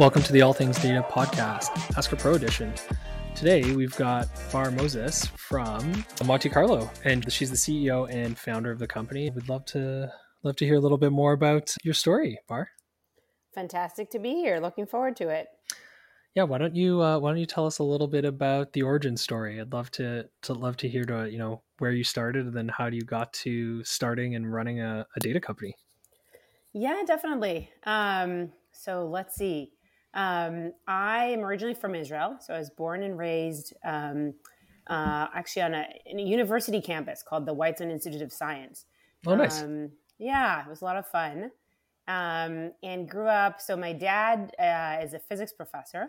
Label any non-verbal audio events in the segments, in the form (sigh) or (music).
Welcome to the All Things Data podcast, Ask a Pro edition. Today we've got Bar Moses from Monte Carlo, and she's the CEO and founder of the company. We'd love to love to hear a little bit more about your story, Bar. Fantastic to be here. Looking forward to it. Yeah, why don't you uh, why don't you tell us a little bit about the origin story? I'd love to to love to hear to you know where you started and then how you got to starting and running a, a data company. Yeah, definitely. Um, so let's see. Um, I am originally from Israel, so I was born and raised um, uh, actually on a, a, university campus called the Weizmann Institute of Science. Oh, nice. Um, yeah, it was a lot of fun. Um, and grew up. So my dad uh, is a physics professor,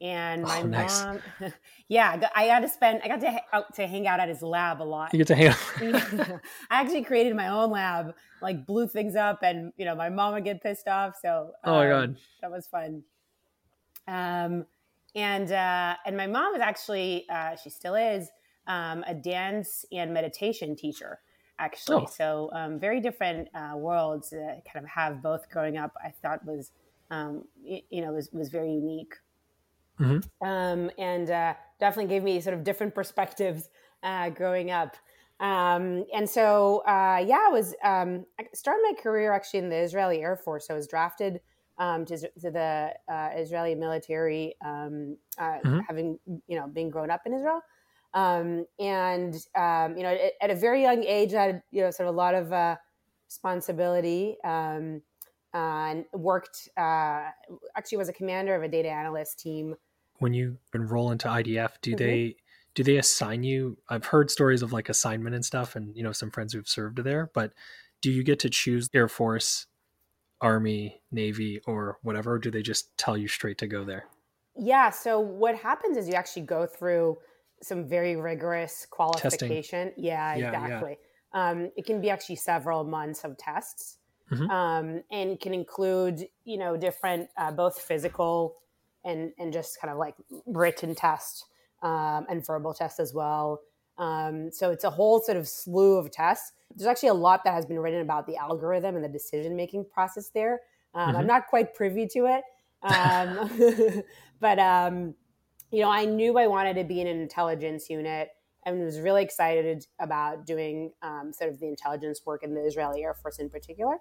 and my oh, nice. mom. (laughs) yeah, I got to spend. I got to out to hang out at his lab a lot. You get to hang out. (laughs) I actually created my own lab, like blew things up, and you know my mom would get pissed off. So oh my god, that was fun. Um, and uh, and my mom was actually uh, she still is um, a dance and meditation teacher actually. Oh. So um, very different uh, worlds that kind of have both growing up. I thought was um, you, you, know was was very unique, mm-hmm. um, and uh, definitely gave me sort of different perspectives uh, growing up. Um, and so uh, yeah, I was um, I started my career actually in the Israeli Air Force. I was drafted um, to, to, the uh, Israeli military, um, uh, mm-hmm. having you know being grown up in Israel, um, and um, you know at, at, a very young age, I had you know sort of a lot of uh, responsibility. Um, and worked uh, actually was a commander of a data analyst team. When you enroll into IDF, do mm-hmm. they do they assign you? I've heard stories of like assignment and stuff, and you know some friends who've served there, but do you get to choose Air Force Army, Navy, or whatever? Or do they just tell you straight to go there? Yeah. So what happens is you actually go through some very rigorous qualification. Testing. Yeah, yeah exactly. Yeah. Um, it can be actually several months of tests, mm-hmm. um, and can include you know different uh, both physical and and just kind of like written tests um, and verbal tests as well. Um, so it's a whole sort of slew of tests. There's actually a lot that has been written about the algorithm and the decision making process there. Um, mm-hmm. I'm not quite privy to it, um, (laughs) but um, you know, I knew I wanted to be in an intelligence unit and was really excited about doing um, sort of the intelligence work in the Israeli Air Force in particular.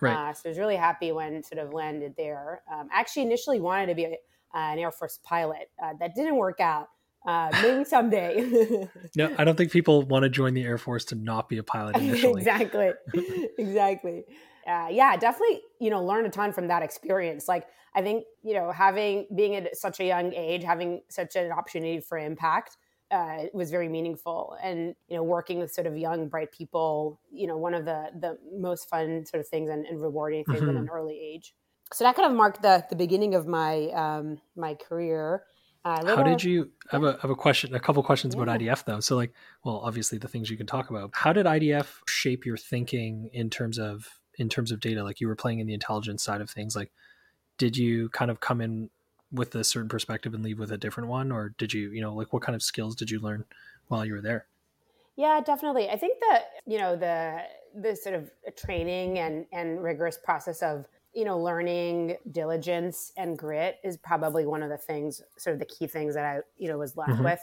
Right. Uh, so I was really happy when sort of landed there. Um, actually, initially wanted to be a, uh, an Air Force pilot. Uh, that didn't work out. Uh, maybe someday. (laughs) no, I don't think people want to join the Air Force to not be a pilot (laughs) initially. exactly, (laughs) exactly. Uh, yeah, definitely. You know, learn a ton from that experience. Like, I think you know, having being at such a young age, having such an opportunity for impact uh, was very meaningful. And you know, working with sort of young, bright people, you know, one of the the most fun sort of things and, and rewarding things mm-hmm. at an early age. So that kind of marked the the beginning of my um, my career. How did you? I have a, I have a question, a couple questions yeah. about IDF though. So, like, well, obviously the things you can talk about. How did IDF shape your thinking in terms of in terms of data? Like, you were playing in the intelligence side of things. Like, did you kind of come in with a certain perspective and leave with a different one, or did you, you know, like, what kind of skills did you learn while you were there? Yeah, definitely. I think that you know the the sort of training and and rigorous process of you know, learning diligence and grit is probably one of the things, sort of the key things that I, you know, was left mm-hmm. with.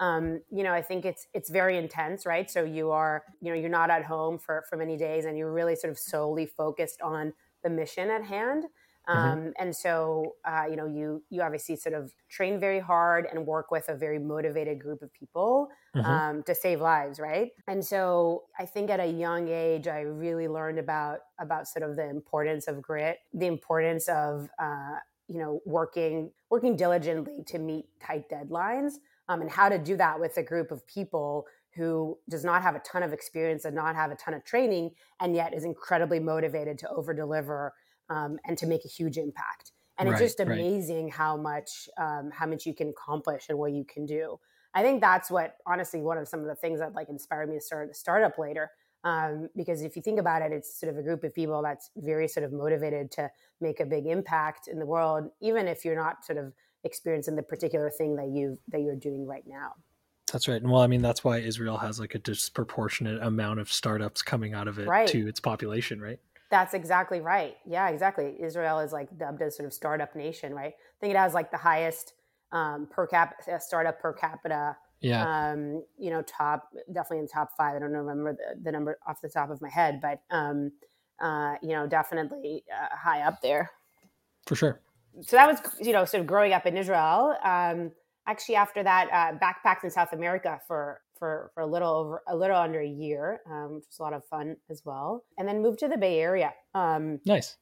Um, you know, I think it's it's very intense, right? So you are, you know, you're not at home for for many days, and you're really sort of solely focused on the mission at hand. Mm-hmm. Um, and so, uh, you know, you you obviously sort of train very hard and work with a very motivated group of people mm-hmm. um, to save lives, right? And so, I think at a young age, I really learned about about sort of the importance of grit, the importance of uh, you know working working diligently to meet tight deadlines, um, and how to do that with a group of people who does not have a ton of experience and not have a ton of training, and yet is incredibly motivated to over deliver um, and to make a huge impact. And right, it's just amazing right. how much um, how much you can accomplish and what you can do. I think that's what honestly one of some of the things that like inspired me to start a startup later. Um, because if you think about it, it's sort of a group of people that's very sort of motivated to make a big impact in the world, even if you're not sort of experiencing the particular thing that you that you're doing right now. That's right. And well, I mean, that's why Israel has like a disproportionate amount of startups coming out of it right. to its population, right? That's exactly right. Yeah, exactly. Israel is like dubbed as sort of startup nation, right? I think it has like the highest um, per cap uh, startup per capita. Yeah. Um, you know, top definitely in the top five. I don't remember the, the number off the top of my head, but um, uh, you know, definitely uh, high up there. For sure. So that was you know sort of growing up in Israel. Um, actually, after that, uh, backpacked in South America for for for a little over a little under a year, um, which was a lot of fun as well. And then moved to the Bay Area. Um, nice.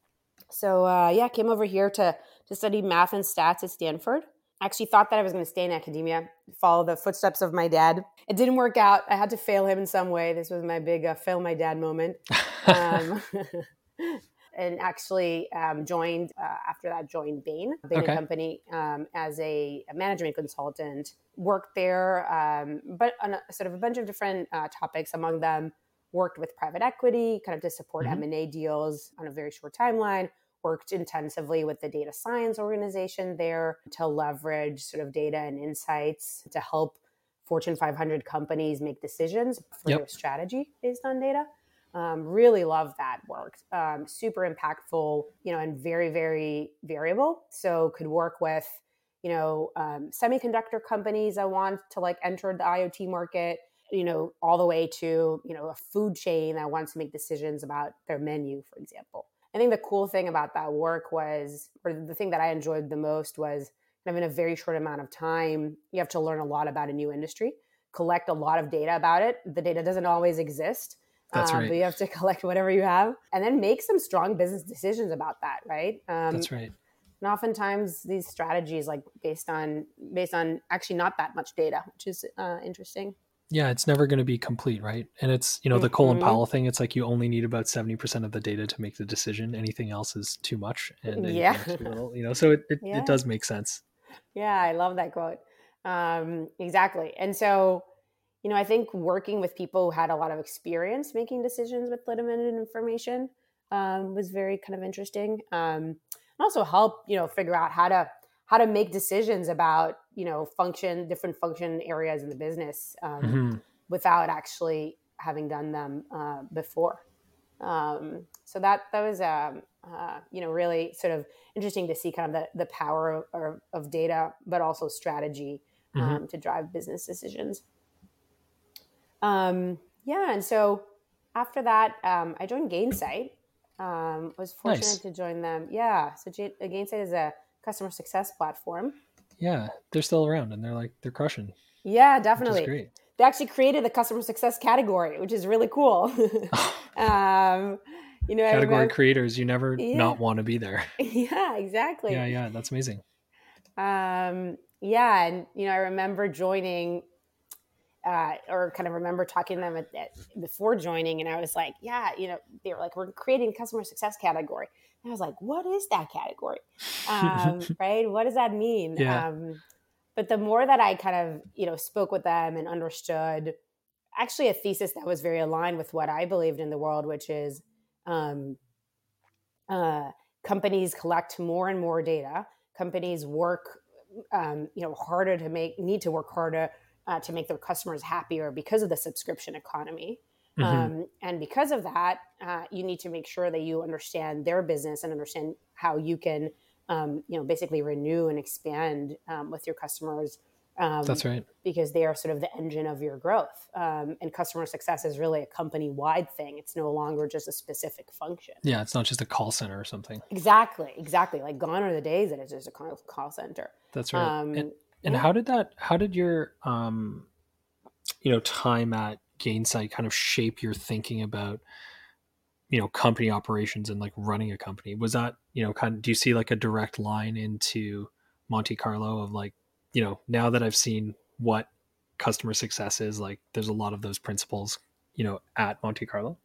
So uh, yeah, came over here to to study math and stats at Stanford. I actually thought that I was going to stay in academia, follow the footsteps of my dad. It didn't work out. I had to fail him in some way. This was my big uh, fail my dad moment. (laughs) Um, (laughs) and actually um, joined uh, after that joined Bain, Bain okay. Company um, as a, a, management consultant. Worked there, um, but on a, sort of a bunch of different uh, topics. Among them, worked with private equity, kind of to support mm-hmm. M and A deals on a very short timeline. Worked intensively with the data science organization there to leverage sort of data and insights to help Fortune 500 companies make decisions for yep. their strategy based on data. Um, really love that work. Um, super impactful, you know, and very, very variable. So could work with, you know, um, semiconductor companies I want to like enter the IoT market, you know, all the way to, you know, a food chain that wants to make decisions about their menu, for example. I think the cool thing about that work was, or the thing that I enjoyed the most was kind of in a very short amount of time, you have to learn a lot about a new industry, collect a lot of data about it. The data doesn't always exist that's um, right. But you have to (laughs) collect whatever you have and then make some strong business decisions about that, right? Um, That's right. And oftentimes these strategies like based on based on actually not that much data, which is uh, interesting. Yeah, it's never going to be complete, right? And it's you know the Colin mm-hmm. Powell thing. It's like you only need about seventy percent of the data to make the decision. Anything else is too much, and yeah, little, (laughs) you know. So it it, yeah. it, does make sense. Yeah, I love that quote. Um, exactly, and so you know, I think working with people who had a lot of experience making decisions with limited information um, was very kind of interesting. Um, and also help, you know, figure out how to how to make decisions about, you know, function different function areas in the business um, mm-hmm. without actually having done them uh, before. Um, so that that was, um, uh, you know, really sort of interesting to see kind of the the power of, of data, but also strategy mm-hmm. Um, to drive business decisions. Um, yeah, and so after that, um, I joined Gainsight. Um, was fortunate nice. to join them. Yeah, so G- Gainsight is a customer success platform. Yeah, they're still around and they're like they're crushing. Yeah, definitely. great. They actually created the customer success category, which is really cool. (laughs) (laughs) um, you know, category remember, creators, you never yeah. not want to be there. (laughs) Yeah, exactly. Yeah, yeah, that's amazing. Um, yeah, and you know, I remember joining uh, or kind of remember talking to them at, at, before joining, and I was like, yeah, you know, they were like, we're creating customer success category. And I was like, what is that category? Um, (laughs) right? What does that mean? Yeah. Um, but the more that I kind of, you know, spoke with them and understood actually a thesis that was very aligned with what I believed in the world, which is um, uh, companies collect more and more data. Companies work, um, you know, harder to make, need to work harder uh, to make their customers happier because of the subscription economy. Mm-hmm. Um, and because of that, uh, you need to make sure that you understand their business and understand how you can, um, you know, basically renew and expand um, with your customers. Um, That's right. Because they are sort of the engine of your growth. Um, and customer success is really a company wide thing. It's no longer just a specific function. Yeah, it's not just a call center or something. Exactly, exactly. Like gone are the days that it's just a call center. That's right. Um, and, and yeah. how did that? How did your um, you know, time at Gainsight kind of shape your thinking about you know company operations and like running a company? Was that you know kind of? Do you see like a direct line into Monte Carlo of like you know now that I've seen what customer success is like there's a lot of those principles you know at monte carlo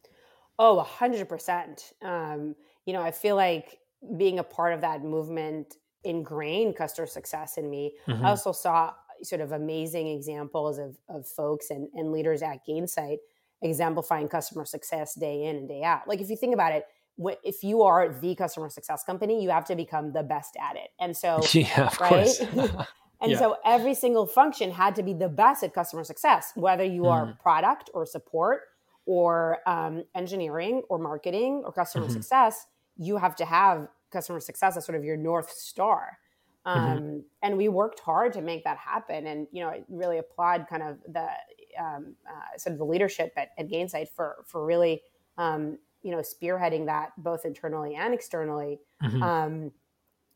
oh 100% um, you know i feel like being a part of that movement ingrained customer success in me. Mm-hmm. I also saw sort of amazing examples of, of folks and, and leaders at Gainsight exemplifying customer success day in and day out. Like if you think about it, if you are the customer success company, you have to become the best at it. And so, (laughs) yeah, right? (laughs) (laughs) and yeah. so every single function had to be the best at customer success, whether you are mm. product or support or um, engineering or marketing or customer mm-hmm. success, you have to have customer success as sort of your north star. Mm-hmm. Um, mm-hmm. And we worked hard to make that happen. And you know, I really applaud kind of the um, uh, sort of the leadership at, at Gainsight for for really um, you know spearheading that both internally and externally. Mm-hmm. Um,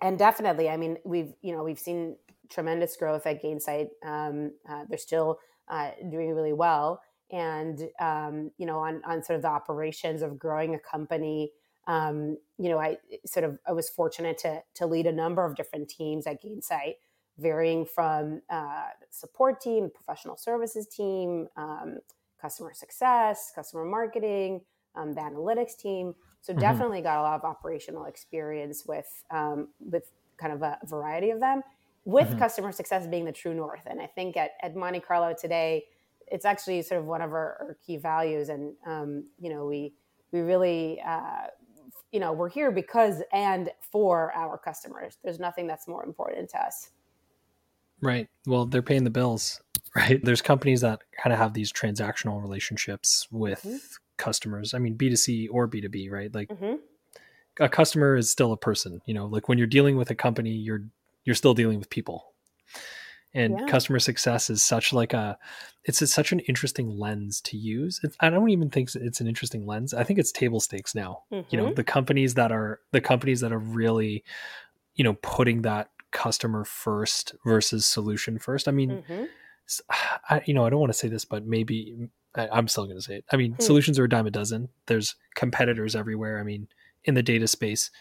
and definitely, I mean, we've you know we've seen tremendous growth at Gainsight. Um, uh, they're still uh, doing really well, and um, you know on on sort of the operations of growing a company. Um, you know, I sort of I was fortunate to to lead a number of different teams at Gainsight varying from uh, support team, professional services team, um, customer success, customer marketing, um, the analytics team. So mm-hmm. definitely got a lot of operational experience with um, with kind of a variety of them, with mm-hmm. customer success being the true north. And I think at, at Monte Carlo today, it's actually sort of one of our, our key values. And um, you know, we we really uh, you know we're here because and for our customers. There's nothing that's more important to us. Right. Well, they're paying the bills, (laughs) right? There's companies that kind of have these transactional relationships with mm-hmm. customers. I mean, B2C or B2B, right? Like mm-hmm. a customer is still a person, you know, like when you're dealing with a company, you're you're still dealing with people. And yeah. customer success is such like a it's a, such an interesting lens to use. It's, I don't even think it's an interesting lens. I think it's table stakes now. Mm-hmm. You know, mm-hmm. the companies that are the companies that are really you know putting that customer first versus solution first. I mean, mm-hmm. (sighs) I, you know, I don't want to say this, but maybe I, am still going to say it. I mean, mm. solutions are a dime a dozen. There's competitors everywhere. I mean, in the data space,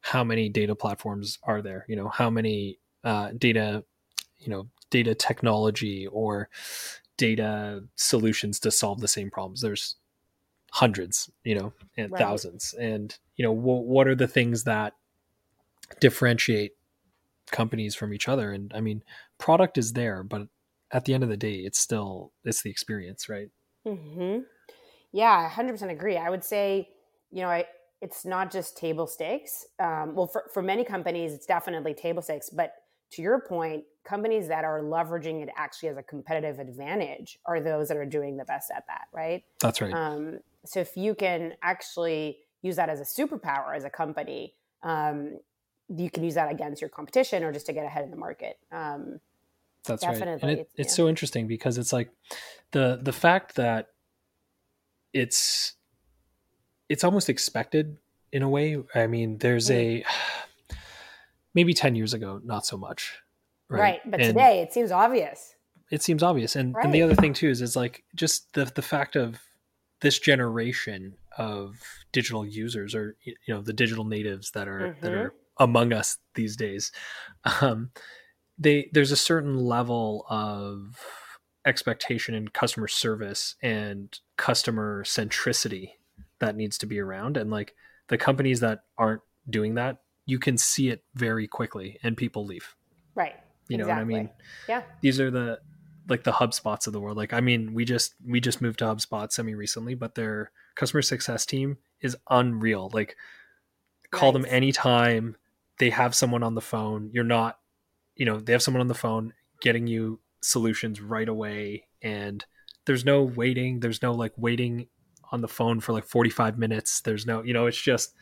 how many data platforms are there? You know, how many uh, data, you know, data technology or data solutions to solve the same problems? There's hundreds, you know, and right. thousands. And you know, w- what are the things that differentiate companies from each other and i mean product is there but at the end of the day it's still it's the experience right mm-hmm. yeah 100% agree i would say you know I, it's not just table stakes um, well for, for many companies it's definitely table stakes but to your point companies that are leveraging it actually as a competitive advantage are those that are doing the best at that right that's right um, so if you can actually use that as a superpower as a company um, you can use that against your competition or just to get ahead in the market. Um, That's definitely. right. And it, it's yeah. so interesting because it's like the the fact that it's it's almost expected in a way. I mean, there's mm. a (sighs) maybe 10 years ago, not so much. Right. right. But and today it seems obvious. It seems obvious. And, right. and the other thing too is, is like just the, the fact of this generation of digital users or, you know, the digital natives that are, mm-hmm. that are among us these days. Um, they there's a certain level of expectation in customer service and customer centricity that needs to be around and like the companies that aren't doing that you can see it very quickly and people leave right you know exactly. what i mean yeah these are the like the hubspots of the world like i mean we just we just moved to hubspot semi recently but their customer success team is unreal like call them anytime they have someone on the phone. You're not, you know, they have someone on the phone getting you solutions right away. And there's no waiting. There's no like waiting on the phone for like 45 minutes. There's no, you know, it's just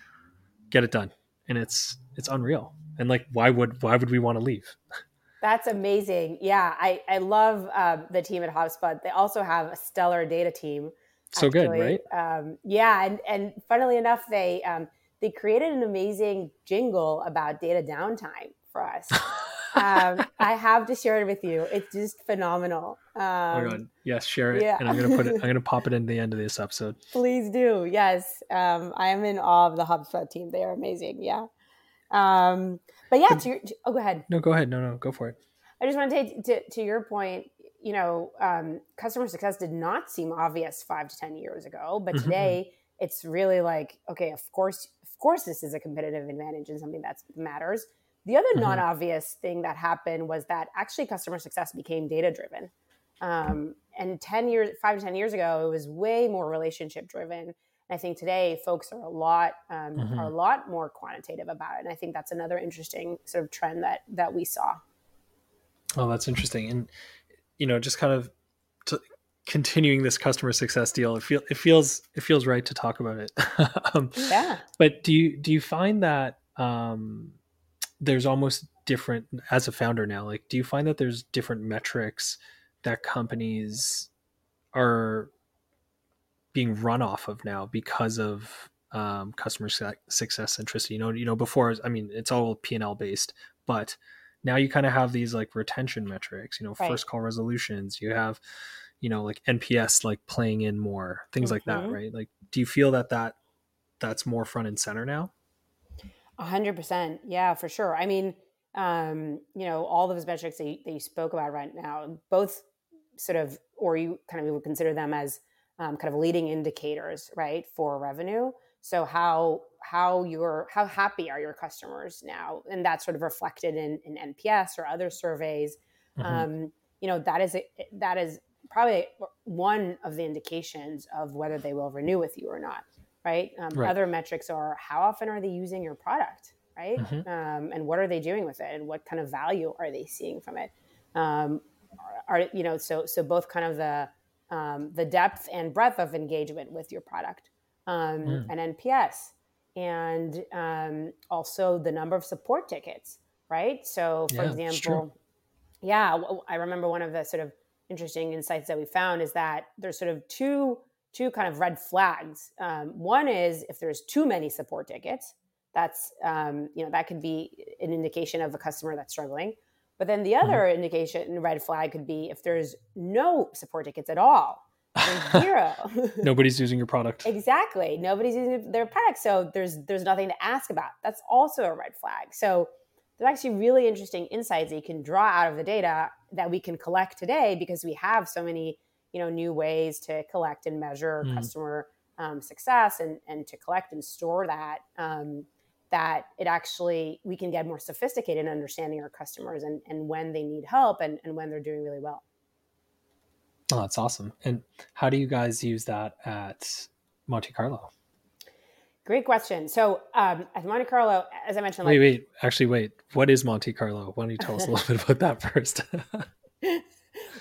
get it done. And it's, it's unreal. And like, why would, why would we want to leave? (laughs) That's amazing. Yeah. I, I love um, the team at HubSpot. They also have a stellar data team. So actually. good, right? Um, yeah. And, and funnily enough, they, um, they created an amazing jingle about data downtime for us. (laughs) um, I have to share it with you. It's just phenomenal. Um, oh my god! Yes, share it, yeah. and I'm gonna put it. I'm gonna pop it in the end of this episode. (laughs) Please do. Yes, um, I am in awe of the HubSpot team. They are amazing. Yeah. But yeah, to your, to, oh, go ahead. No, go ahead. No, no, go for it. I just want to take to, to your point. You know, um, customer success did not seem obvious five to ten years ago, but mm-hmm. today it's really like, okay, of course, of course this is a competitive advantage and something that matters. The other mm-hmm. non-obvious thing that happened was that actually customer success became data driven. Um, and 10 years, five to 10 years ago, it was way more relationship driven. I think today folks are a lot um, mm-hmm. are a lot more quantitative about it, and I think that's another interesting sort of trend that that we saw. Oh, that's interesting, and you know, just kind of to continuing this customer success deal. It feel it feels it feels right to talk about it. (laughs) um, yeah. But do you do you find that um, there's almost different as a founder now? Like, do you find that there's different metrics that companies are being run off of now because of um, customer success centricity? You know, you know, before I mean, it's all P and L based, but now you kind of have these like retention metrics. You know, right. first call resolutions. You have you know like nps like playing in more things mm-hmm. like that mm-hmm. right like do you feel that that that's more front and center now A hundred percent yeah for sure i mean um you know all of those metrics that you, that you spoke about right now both sort of or you kind of would consider them as um, kind of leading indicators right for revenue. So how how your how happy are your customers now? And that's sort of reflected in, in nps or other surveys. Mm-hmm. um, you know that is a, that is probably one of the indications of whether they will renew with you or not right, um, right. other metrics are how often are they using your product right? Mm-hmm. um, and what are they doing with it? And what kind of value are they seeing from it? Um, are, are, you know so so both kind of the um, the depth and breadth of engagement with your product um, mm. and nps and um, also the number of support tickets right so for yeah, example yeah i remember one of the sort of interesting insights that we found is that there's sort of two two kind of red flags. Um, one is if there's too many support tickets, that's um, you know that could be an indication of a customer that's struggling. But then the other mm-hmm. indication, red flag, could be if there's no support tickets at all, (laughs) zero. Nobody's using your product. exactly. Nobody's using their product, so there's there's nothing to ask about. That's also a red flag. So there's actually really interesting insights that you can draw out of the data that we can collect today because we have so many you know new ways to collect and measure mm. customer um, success and and to collect and store that um, that it actually we can get more sophisticated in understanding our customers and and when they need help and, and when they're doing really well oh that's awesome and how do you guys use that at monte carlo Great question. So um, at Monte Carlo, as I mentioned, wait, like, wait, actually, wait. What is Monte Carlo? Why don't you tell us a little (laughs) bit about that first? (laughs)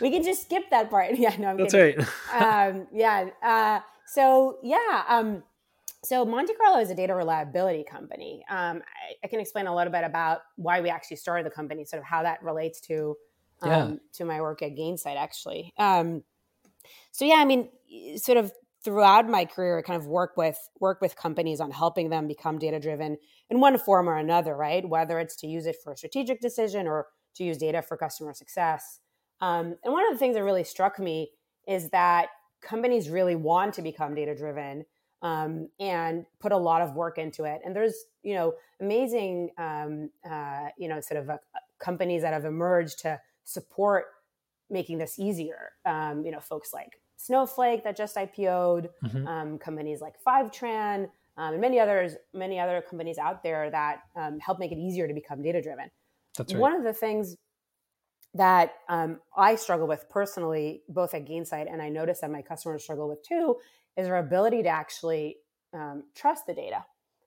we can just skip that part. (laughs) Yeah, no, I'm that's kidding. right. um, yeah. Uh, so yeah. Um, so Monte Carlo is a data reliability company. Um, I, I, can explain a little bit about why we actually started the company, sort of how that relates to yeah. Um, to my work at Gainsight, actually. Um, so yeah, I mean, sort of throughout my career I kind of work with work with companies on helping them become data driven in one form or another right whether it's to use it for a strategic decision or to use data for customer success um, and one of the things that really struck me is that companies really want to become data driven um, and put a lot of work into it and there's you know amazing um, uh, you know sort of uh, companies that have emerged to support making this easier um, you know folks like Snowflake that just IPO'd, mm-hmm. um, companies like Fivetran, um, and many others, many other companies out there that um, help make it easier to become data driven. That's right. One of the things that um, I struggle with personally, both at Gainsight and I notice that my customers struggle with too, is our ability to actually um, trust the data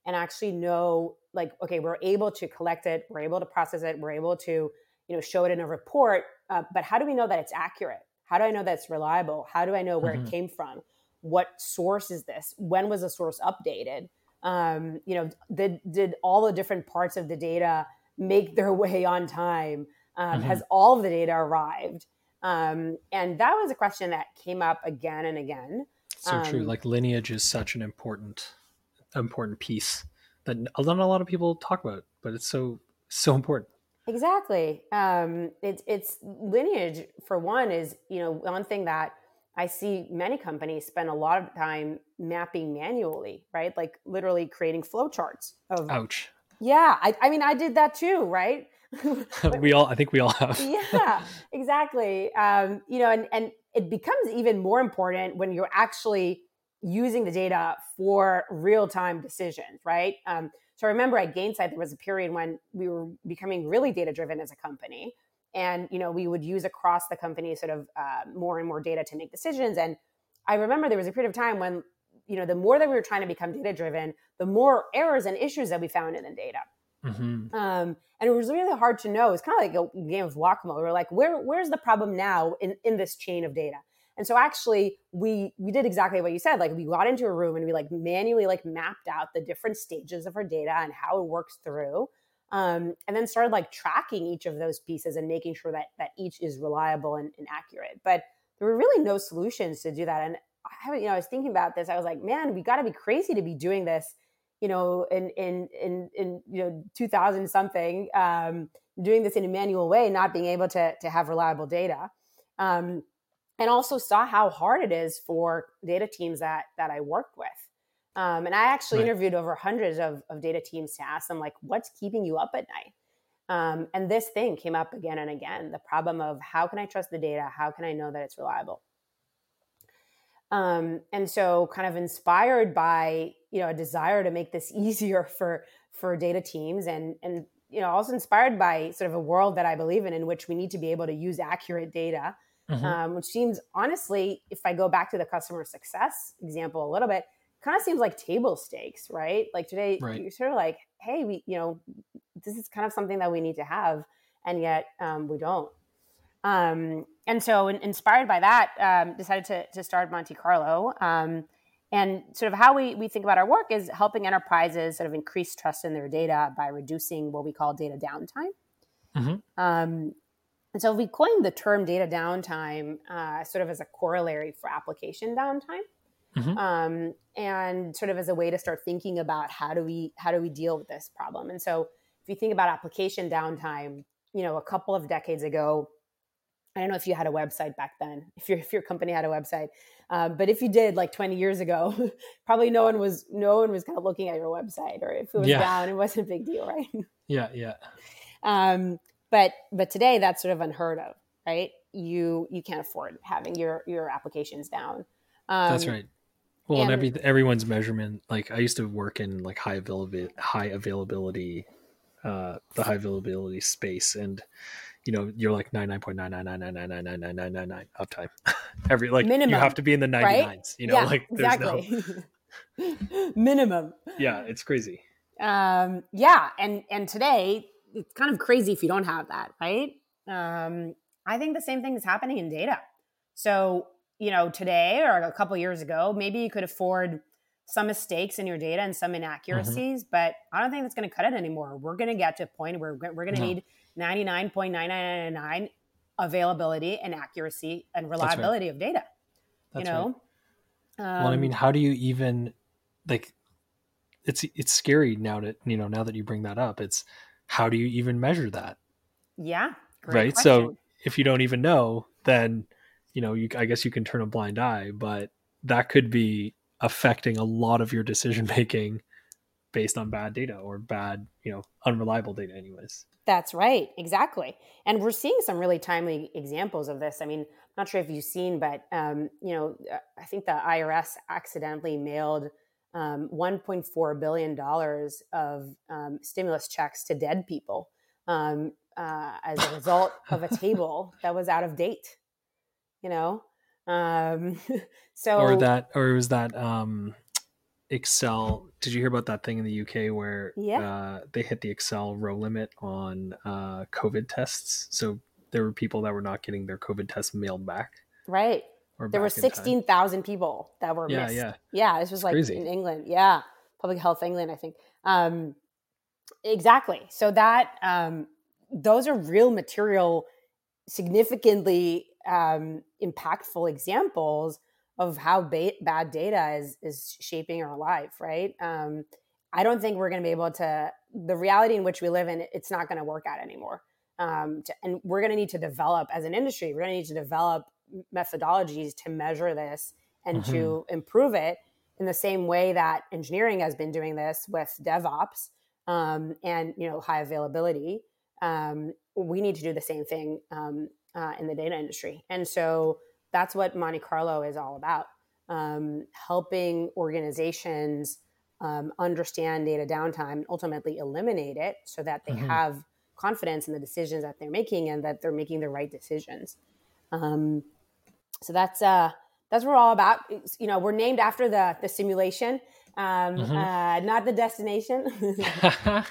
and actually know, like, okay, we're able to collect it, we're able to process it, we're able to, you know, show it in a report, uh, but how do we know that it's accurate? How do I know that's reliable? How do I know where mm-hmm. it came from? What source is this? When was the source updated? Um, you know, did did all the different parts of the data make their (laughs) way on time? Um, mm-hmm. Has all of the data arrived? Um, and that was a question that came up again and again. So true. Um, like lineage is such an important important piece that not a lot of people talk about, but it's so so important. Exactly. Um, it's it's lineage for one is you know one thing that I see many companies spend a lot of time mapping manually, right? Like literally creating flowcharts of. Ouch. Yeah, I, I mean I did that too, right? (laughs) (laughs) we all, I think we all have. yeah, exactly. Um, you know, and and it becomes even more important when you're actually using the data for real time decisions, right? Um, so I remember at Gainsight, there was a period when we were becoming really data driven as a company. And, you know, we would use across the company sort of uh, more and more data to make decisions. And I remember there was a period of time when, you know, the more that we were trying to become data driven, the more errors and issues that we found in the data. Mm-hmm. Um, and it was really hard to know. It's kind of like a game of whack-a-mole. We are like, where, where's the problem now in, in this chain of data? And so actually we we did exactly what you said. Like we got into a room and we like manually like mapped out the different stages of our data and how it works through. Um, and then started like tracking each of those pieces and making sure that that each is reliable and, and accurate. But there were really no solutions to do that. And I, you know, I was thinking about this. I was like, man, we got to be crazy to be doing this. You know, in in in in you know, two thousand something, um, doing this in a manual way, not being able to to have reliable data. Um, and also saw how hard it is for data teams that that I worked with. Um, and I actually right. interviewed over hundreds of, of data teams to ask them like, what's keeping you up at night? Um, and this thing came up again and again: the problem of how can I trust the data? How can I know that it's reliable? Um, and so, kind of inspired by you know a desire to make this (laughs) easier for for data teams, and and you know also inspired by sort of a world that I believe in, in which we need to be able to use accurate data mm-hmm. um, which seems honestly, if I go back to the customer success example a little bit, kind of seems like table stakes, right? Like today, right. you're sort of like, hey, we, you know, this is kind of something that we need to have, and yet um, we don't. Um, and so, in, inspired by that, um, decided to, to start Monte Carlo. And sort of how we, we think about our work is helping enterprises sort of increase trust in their data by reducing what we call data downtime. Mm-hmm. Um, and so we coined the term data downtime uh, sort of as a corollary for application downtime. Mm-hmm. Um, and sort of as a way to start thinking about how do we how do we deal with this problem and so if you think about application downtime you know a couple of decades ago i don't know if you had a website back then if your if your company had a website um, but if you did like 20 years ago (laughs) probably no one was no one was kind of looking at your website or if it was yeah. down it wasn't a big deal (laughs) right yeah yeah um, but but today that's sort of unheard of, right? You you can't afford having your your applications down. Um, that's right. Well, and, and, every everyone's measurement, like I used to work in like high availability, high availability, uh, the high availability space, and you know you're like 99.999999999 uptime every like minimum, you have to be in the 99s right? you know yeah, like exactly. No... minimum yeah it's crazy um yeah and and today it's kind of crazy if you don't have that right um i think the same thing is happening in data so you know today or a couple years ago maybe you could afford some mistakes in your data and some inaccuracies mm-hmm. but i don't think that's going to cut it anymore we're going to get to a point where we're going to no. need 99.9999 availability and accuracy and reliability right. of data. That's you know? Right. Um, well, I mean, how do you even like it's it's scary now that you know now that you bring that up. It's how do you even measure that? Yeah. right. Question. So if you don't even know, then, you know, you, I guess you can turn a blind eye, but that could be affecting a lot of your decision making based on bad data or bad, you know, unreliable data, anyways. That's right, exactly. And we're seeing some really timely examples of this. I mean, I'm not sure if you've seen, but um, you know, uh, I think the IRS accidentally mailed um, 1.4 billion dollars of um, stimulus checks to dead people um, uh, as a result of a table (laughs) that was out of date. You know, um, (laughs) so or that, or was that um, Excel? Did you hear about that thing in the UK where yeah. uh, they hit the Excel row limit on uh, COVID tests? So there were people that were not getting their COVID tests mailed back. Right there were 16,000 people that were yeah, missed. Yeah, yeah. This was it's like crazy. in England. Yeah. Public Health England, I think. Um, exactly. So that, um, those are real material, significantly um, impactful examples of how ba- bad data is, is shaping our life, right? Um, I don't think we're going to be able to, the reality in which we live in, it's not going to work out anymore. Um, to, and we're going to need to develop as an industry, we're going to need to develop methodologies to measure this and mm-hmm. to improve it in the same way that engineering has been doing this with DevOps um, and you know high availability. Um, we need to do the same thing um, uh, in the data industry, and so that's what Monte Carlo is all about: um, helping organizations um, understand data downtime and ultimately eliminate it, so that they mm-hmm. have confidence in the decisions that they're making and that they're making the right decisions. Um, so that's uh, that's what we're all about. It's, you know, we're named after the the simulation, um, mm-hmm. uh, not the destination. (laughs)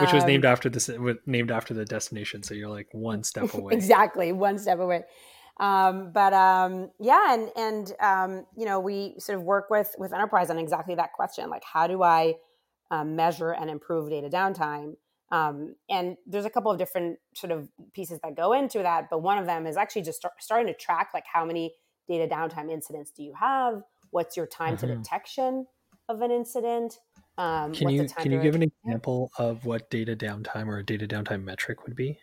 Which was named um, after the named after the destination. So you're like one step (laughs) away. exactly, one step away. Um, but um, yeah, and and um, you know, we sort of work with with enterprise on exactly that question, like how do I um, measure and improve data downtime? Um, and there's a couple of different sort of pieces that go into that, but one of them is actually just start, starting to track like how many data downtime incidents do you have? What's your time mm-hmm. to detection of an incident? Um, can you can you give an example of what data downtime or a data downtime metric would be?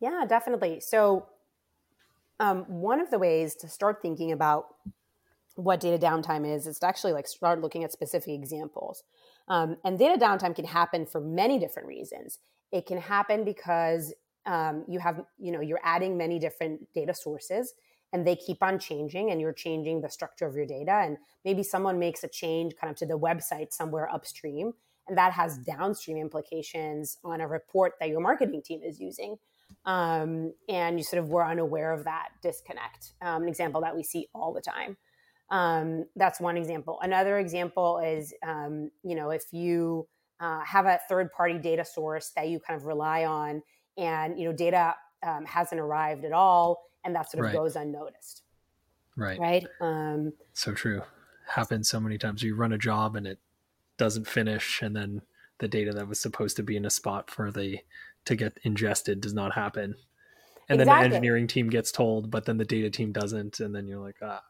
Yeah, definitely. So um, one of the ways to start thinking about what data downtime is is to actually like start looking at specific examples. Um, and data downtime can happen for many different reasons. It can happen because um, you have, you know, you're adding many different data sources and they keep on changing and you're changing the structure of your data. And maybe someone makes a change kind of to the website somewhere upstream and that has downstream implications on a report that your marketing team is using. Um, and you sort of were unaware of that disconnect. Um, an example that we see all the time. Um, that's one example. Another example is, um, you know, if you uh, have a third party data source that you kind of rely on and, you know, data um, hasn't arrived at all and that sort of right. goes unnoticed. Right. Right. Um, so true. Happens so many times. You run a job and it doesn't finish and then the data that was supposed to be in a spot for the to get ingested does not happen and exactly. then the engineering team gets told but then the data team doesn't and then you're like ah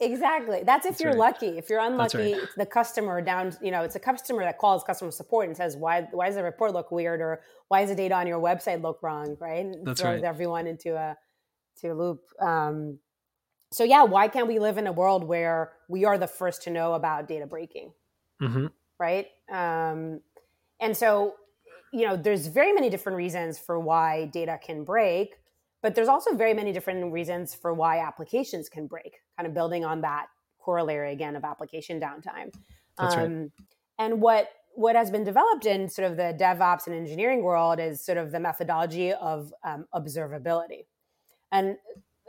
Exactly. That's if That's you're right. lucky. If you're unlucky, right. it's the customer down, you know, it's a customer that calls customer support and says, why, why does the report look weird? Or why does the data on your website look wrong? Right. And That's throws right. everyone into a, to a loop. Um, so yeah, why can't we live in a world where we are the first to know about data breaking? Mm-hmm. Right. Um, and so, you know, there's very many different reasons for why data can break but there's also very many different reasons for why applications can break, kind of building on that corollary again of application downtime. That's um, right. And what what has been developed in sort of the DevOps and engineering world is sort of the methodology of um, observability. And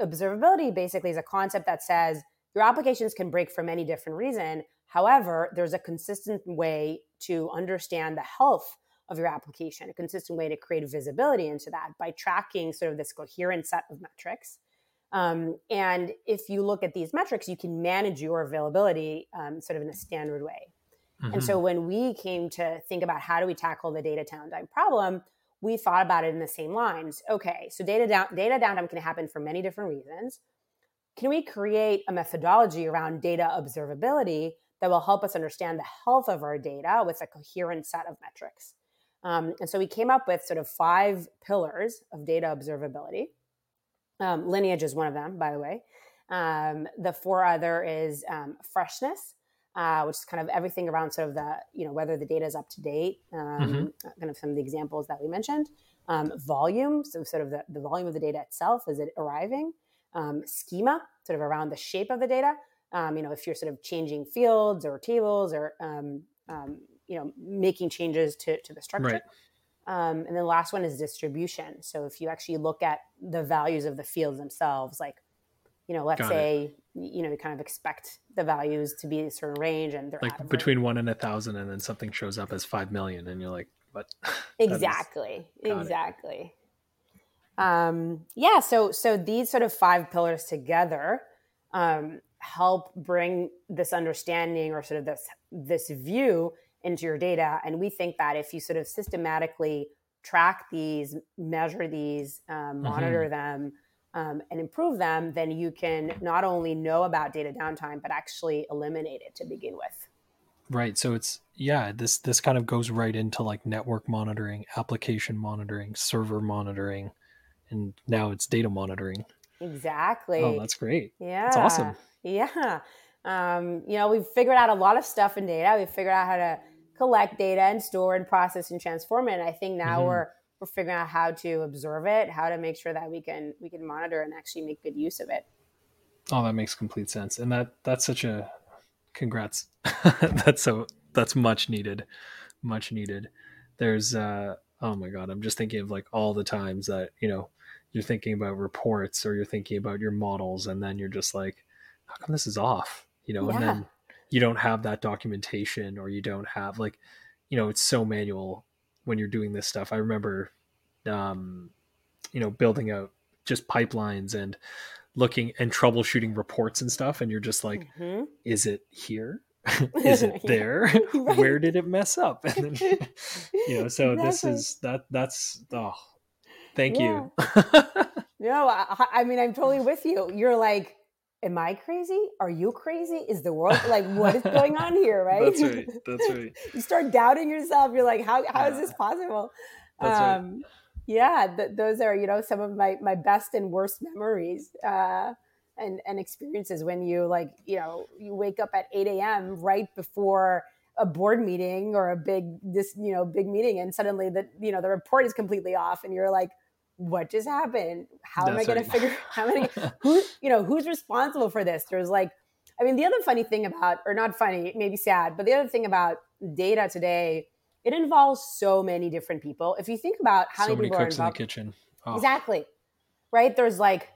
observability basically is a concept that says your applications can break for many different reasons. However, there's a consistent way to understand the health of your application, a consistent way to create visibility into that by tracking sort of this coherent set of metrics. Um, and if you look at these metrics, you can manage your availability um, sort of in a standard way. Mm-hmm. And so mm-hmm. when we came to think about how do we tackle the data downtime problem, we thought about it in the same lines. Okay, so data down, data downtime can happen for many different reasons. Can we create a methodology around data observability that will help us understand the health of our data with a coherent set of metrics? Um, and so we came up with sort of five pillars of data observability. Um, lineage is one of them, by the way. Um, the four other is um, freshness, uh, which is kind of everything around sort of the, you know, whether the data is up to date, um, mm-hmm. kind of some of the examples that we mentioned. Um, volume, so sort of the, the volume of the data itself, is it arriving? schema, sort of around the shape of the data. you know, if you're sort of changing fields or tables or um, you know making changes to, to the structure right. um, and then the last one is distribution so if you actually look at the values of the fields themselves like you know let's Got say it. you know you kind of expect the values to be a certain range and they're like between range. one and a thousand and then something shows up as five million and you're like what (laughs) exactly exactly um, yeah so so these sort of five pillars together um, help bring this understanding or sort of this this view into your data. And we think that if you sort of systematically track these, measure these, um, mm-hmm. monitor mm-hmm. them, um, and improve them, then you can not only know about data downtime, but actually eliminate it to begin with. Right. So it's yeah, this this kind of goes right into like network monitoring, application monitoring, server monitoring, and now it's data monitoring. Exactly. Oh, that's great. Yeah. That's awesome. Yeah. Um, you know, we've figured out a lot of stuff in data. We've figured out how to collect data and store and process and transform it. And I think now mm-hmm. we're we're figuring out how to observe it, how to make sure that we can we can monitor and actually make good use of it. Oh, that makes complete sense. And that that's such a congrats. (laughs) that's so that's much needed. Much needed. There's uh oh my god, I'm just thinking of like all the times that, you know, you're thinking about reports or you're thinking about your models and then you're just like, how come this is off? You know, yeah. and then you don't have that documentation or you don't have like you know it's so manual when you're doing this stuff i remember um you know building out just pipelines and looking and troubleshooting reports and stuff and you're just like mm-hmm. is it here (laughs) is it there (laughs) right. where did it mess up and then (laughs) you know so exactly. this is that that's oh thank yeah. you no I, I mean i'm totally with you you're like am I crazy? Are you crazy? Is the world like what is going on (laughs) here? Right? That's right. (laughs) That's right. you start doubting yourself. You're like, how how is this possible? That's um, right. Yeah, th- those are you know some of my my best and worst memories. Uh, and, and experiences when you like you know you wake up at 8 a.m right before a board meeting or a big this you know big meeting and suddenly the you know the report is completely off and you're like what just happened? How That's am I going right. to figure? Out (laughs) how am I? (laughs) who you know who's responsible for this? There's like, I mean, the other funny thing about, or not funny, maybe sad, but the other thing about data today, it involves so many different people. If you think about how so many people cooks are involved, in the kitchen, oh. exactly, right? There's like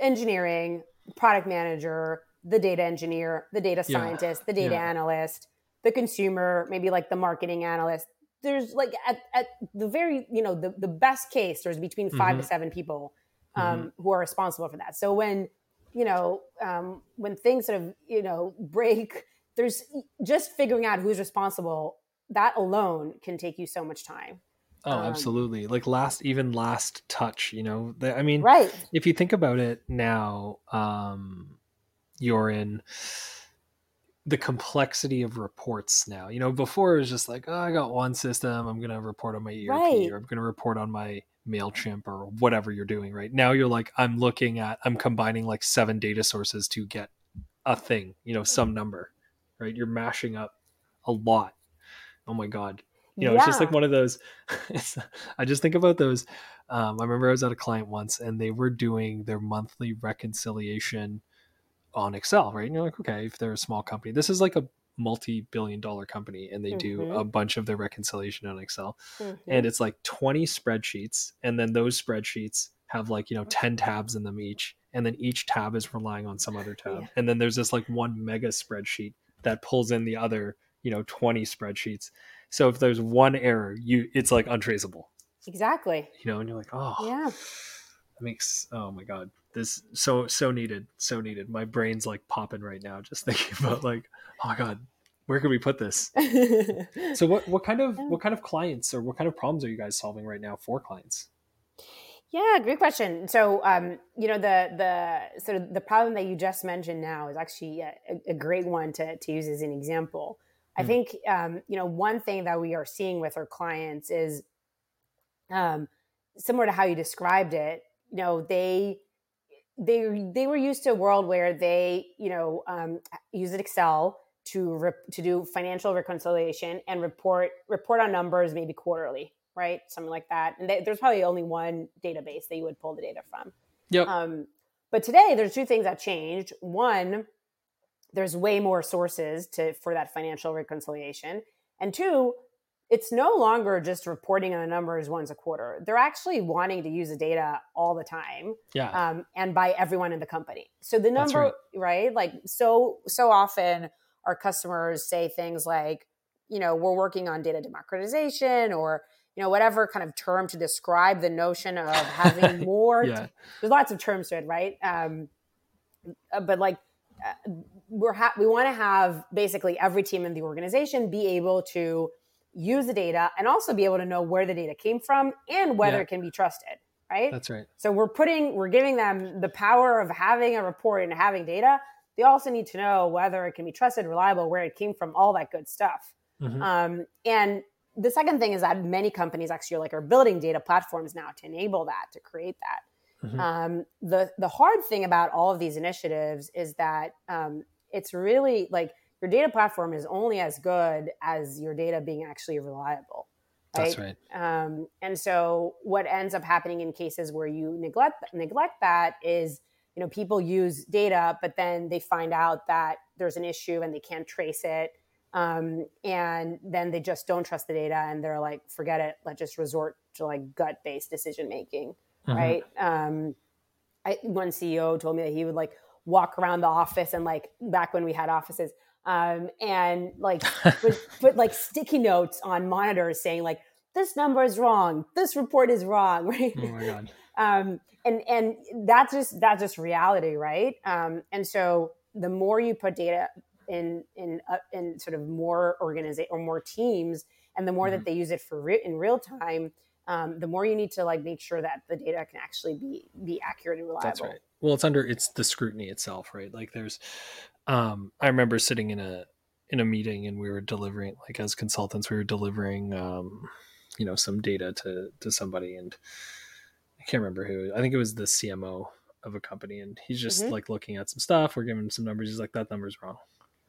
engineering, product manager, the data engineer, the data scientist, yeah. the data yeah. analyst, the consumer, maybe like the marketing analyst, there's like at, at the very you know the, the best case there's between 5 mm-hmm. to seven people um, mm-hmm. who are responsible for that so when you know um, when things sort of you know break there's just figuring out who's responsible that alone can take you so much time oh um, absolutely like last even last touch you know the, i mean right if you think about it now um you're in the complexity of reports now. You know, before it was just like, oh, I got one system, I'm going to report on my ERP right. or I'm going to report on my MailChimp or whatever you're doing right now. You're like, I'm looking at, I'm combining like seven data sources to get a thing, you know, some number, right? You're mashing up a lot. Oh my God. You know, yeah. it's just like one of those. (laughs) I just think about those. Um, I remember I was at a client once and they were doing their monthly reconciliation on Excel, right? And you're like, okay, if they're a small company, this is like a multi-billion dollar company and they mm-hmm. do a bunch of their reconciliation on Excel. Mm-hmm. And it's like 20 spreadsheets and then those spreadsheets have like, you know, 10 tabs in them each and then each tab is relying on some other tab. Yeah. And then there's this like one mega spreadsheet that pulls in the other, you know, 20 spreadsheets. So if there's one error, you it's like untraceable. Exactly. You know, and you're like, "Oh." Yeah. That makes oh my god this so so needed so needed. My brain's like popping right now just (laughs) thinking about like oh my god where can we put this? (laughs) So what what kind of what kind of clients or what kind of problems are you guys solving right now for clients? Yeah great question. So um you know the the sort of the problem that you just mentioned now is actually a, a great one to, to use as an example. I mm. think um you know one thing that we are seeing with our clients is um similar to how you described it you know they they they were used to a world where they you know um, used Excel to to do financial reconciliation and report report on numbers maybe quarterly, right? Something like that. And they, there's probably only one database that you would pull the data from. Yep. Um, but today there's two things that changed. One, there's way more sources to for that financial reconciliation, and two, it's no longer just reporting on the numbers once a quarter. They're actually wanting to use the data all the time. Yeah. Um, and by everyone in the company. So the number, right. right? Like so so often our customers say things like, you know, we're working on data democratization or you know whatever kind of term to describe the notion of (laughs) having more. yeah. There's lots of terms to it, right? Um, uh, but like uh, we're ha- we want to have basically every team in the organization be able to use the data and also be able to know where the data came from and whether yeah. it can be trusted right that's right so we're putting we're giving them the power of having a report and having data they also need to know whether it can be trusted reliable where it came from all that good stuff mm-hmm. um, and the second thing is that many companies actually are like are building data platforms now to enable that to create that mm-hmm. um, the the hard thing about all of these initiatives is that um, it's really like your data platform is only as good as your data being actually reliable. Right? That's right. Um, and so what ends up happening in cases where you neglect neglect that is, you know, people use data, but then they find out that there's an issue and they can't trace it. Um, and then they just don't trust the data and they're like, forget it. Let's just resort to like gut based decision making. Mm-hmm. Right. Um, I, one CEO told me that he would like walk around the office and like back when we had offices, um, and like (laughs) put, put like sticky notes on monitors saying like this number is wrong, this report is wrong, (laughs) right? Oh my god. um, and and that's just that's just reality, right? Um, and so the more you put data in in uh, in sort of more organization or more teams, and the more mm-hmm. that they use it for re- in real time, um, the more you need to like make sure that the data can actually be be accurate and reliable. That's right. Well, it's under it's the scrutiny itself, right? Like there's, um, I remember sitting in a in a meeting and we were delivering like as consultants we were delivering um, you know some data to to somebody and I can't remember who. I think it was the CMO of a company, and he's just mm-hmm. like looking at some stuff. We're giving him some numbers. He's like, "That number's wrong."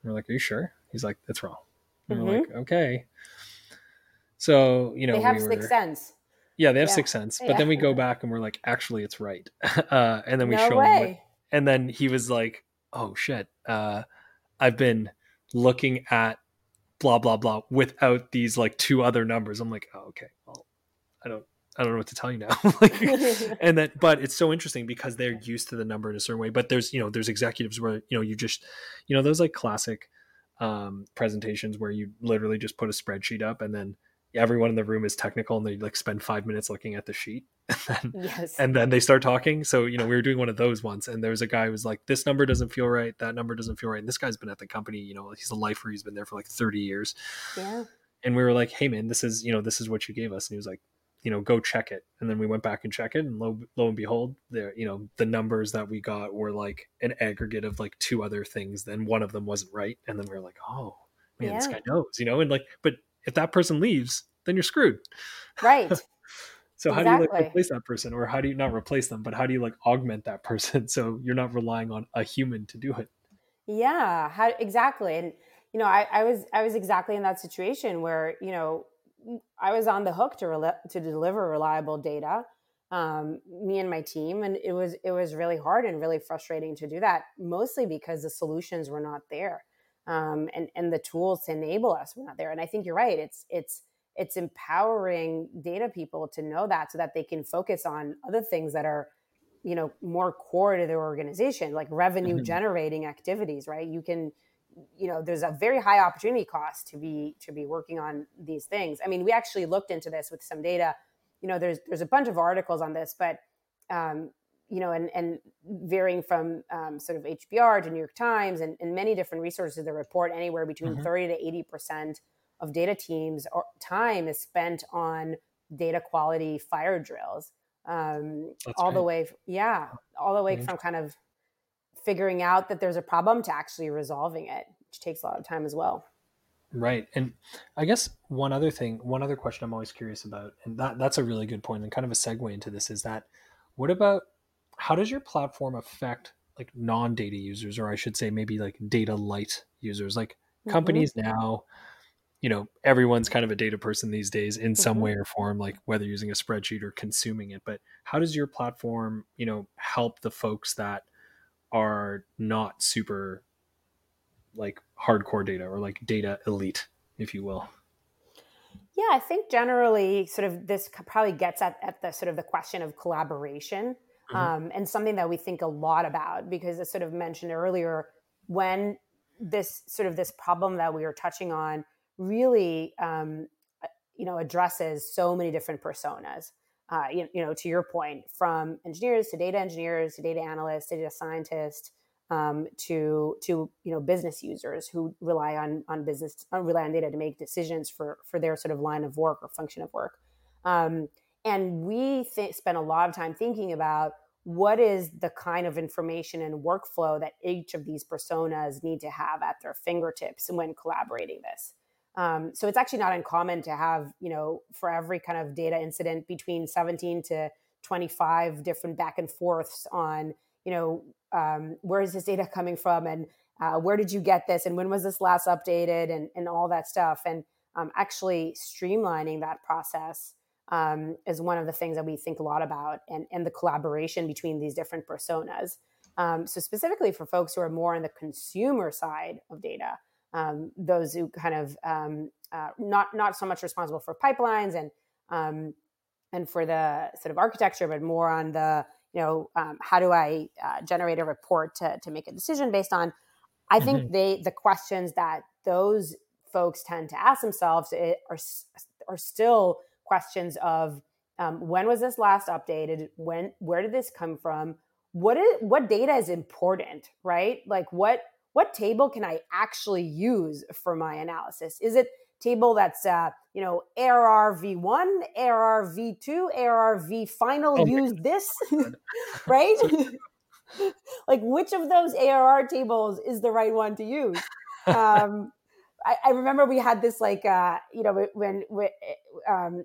And we're like, "Are you sure?" He's like, "It's wrong." And mm-hmm. we're like, "Okay." So you know, they have we sixth sense. Yeah, they have yeah. sixth sense. But yeah. then we go back and we're like, "Actually, it's right." (laughs) Uh, and then we no show way. him. What, and then he was like, "Oh shit! Uh, I've been looking at blah blah blah without these like two other numbers." I'm like, "Oh, okay. Well, I don't I don't know what to tell you now. (laughs) like, (laughs) and that, but it's so interesting because they're used to the number in a certain way. But there's, you know, there's executives where, you know, you just, you know, those like classic um, presentations where you literally just put a spreadsheet up and then everyone in the room is technical and they like spend five minutes looking at the sheet (laughs) and then, yes. and then they start talking. So, you know, we were doing one of those once and there was a guy who was like, this number doesn't feel right. That number doesn't feel right. And this guy's been at the company, you know, he's a lifer. He's been there for like 30 years. Yeah. And we were like, Hey man, this is, you know, this is what you gave us. And he was like, you know, go check it. And then we went back and check it, and lo, lo and behold, there, you know, the numbers that we got were like an aggregate of like two other things. Then one of them wasn't right, and then we are like, oh man, yeah. this guy knows, you know, and like, but if that person leaves, then you're screwed, right? (laughs) so exactly. how do you like replace that person, or how do you not replace them, but how do you like augment that person (laughs) so you're not relying on a human to do it? Yeah, how exactly, and you know, I, I was I was exactly in that situation where you know I was on the hook to rel- to deliver reliable data. Um, me and my team, and it was it was really hard and really frustrating to do that. Mostly because the solutions were not there, um, and and the tools to enable us were not there. And I think you're right. It's it's it's empowering data people to know that so that they can focus on other things that are you know more core to their organization like revenue mm-hmm. generating activities right you can you know there's a very high opportunity cost to be to be working on these things i mean we actually looked into this with some data you know there's there's a bunch of articles on this but um, you know and and varying from um, sort of hbr to new york times and, and many different resources that report anywhere between mm-hmm. 30 to 80 percent of data teams or time is spent on data quality fire drills um, all the way yeah all the way mm-hmm. from kind of figuring out that there's a problem to actually resolving it, which takes a lot of time as well. Right. And I guess one other thing, one other question I'm always curious about, and that, that's a really good point and kind of a segue into this is that what about how does your platform affect like non-data users, or I should say maybe like data light users? Like mm-hmm. companies now, you know, everyone's kind of a data person these days in some mm-hmm. way or form, like whether using a spreadsheet or consuming it. But how does your platform, you know, help the folks that are not super like hardcore data or like data elite, if you will. Yeah, I think generally, sort of this probably gets at, at the sort of the question of collaboration, mm-hmm. um, and something that we think a lot about because, as sort of mentioned earlier, when this sort of this problem that we are touching on really, um, you know, addresses so many different personas uh, you, you, know, to your point, from engineers to data engineers to data analysts to data scientists um, to to you know business users who rely on on business uh, rely on data to make decisions for for their sort of line of work or function of work. Um, and we th- spend a lot of time thinking about what is the kind of information and workflow that each of these personas need to have at their fingertips when collaborating this. Um, so it's actually not uncommon to have, you know, for every kind of data incident between 17 to 25 different back and forths on, you know, um, where is this data coming from and uh, where did you get this and when was this last updated and, and all that stuff. And um, actually streamlining that process um, is one of the things that we think a lot about and, and the collaboration between these different personas. Um, so specifically for folks who are more on the consumer side of data, um, those who kind of um, uh, not not so much responsible for pipelines and um, and for the sort of architecture, but more on the you know um, how do I uh, generate a report to to make a decision based on. I think mm-hmm. they the questions that those folks tend to ask themselves are are still questions of um, when was this last updated? When where did this come from? What is what data is important, right? Like what what table can I actually use for my analysis? Is it table that's uh, you know ARR v1, ARR v2, ARR v final oh use (laughs) this, (laughs) right? (laughs) like which of those ARR tables is the right one to use? Um, I, I, remember we had this like uh, you know when, when um,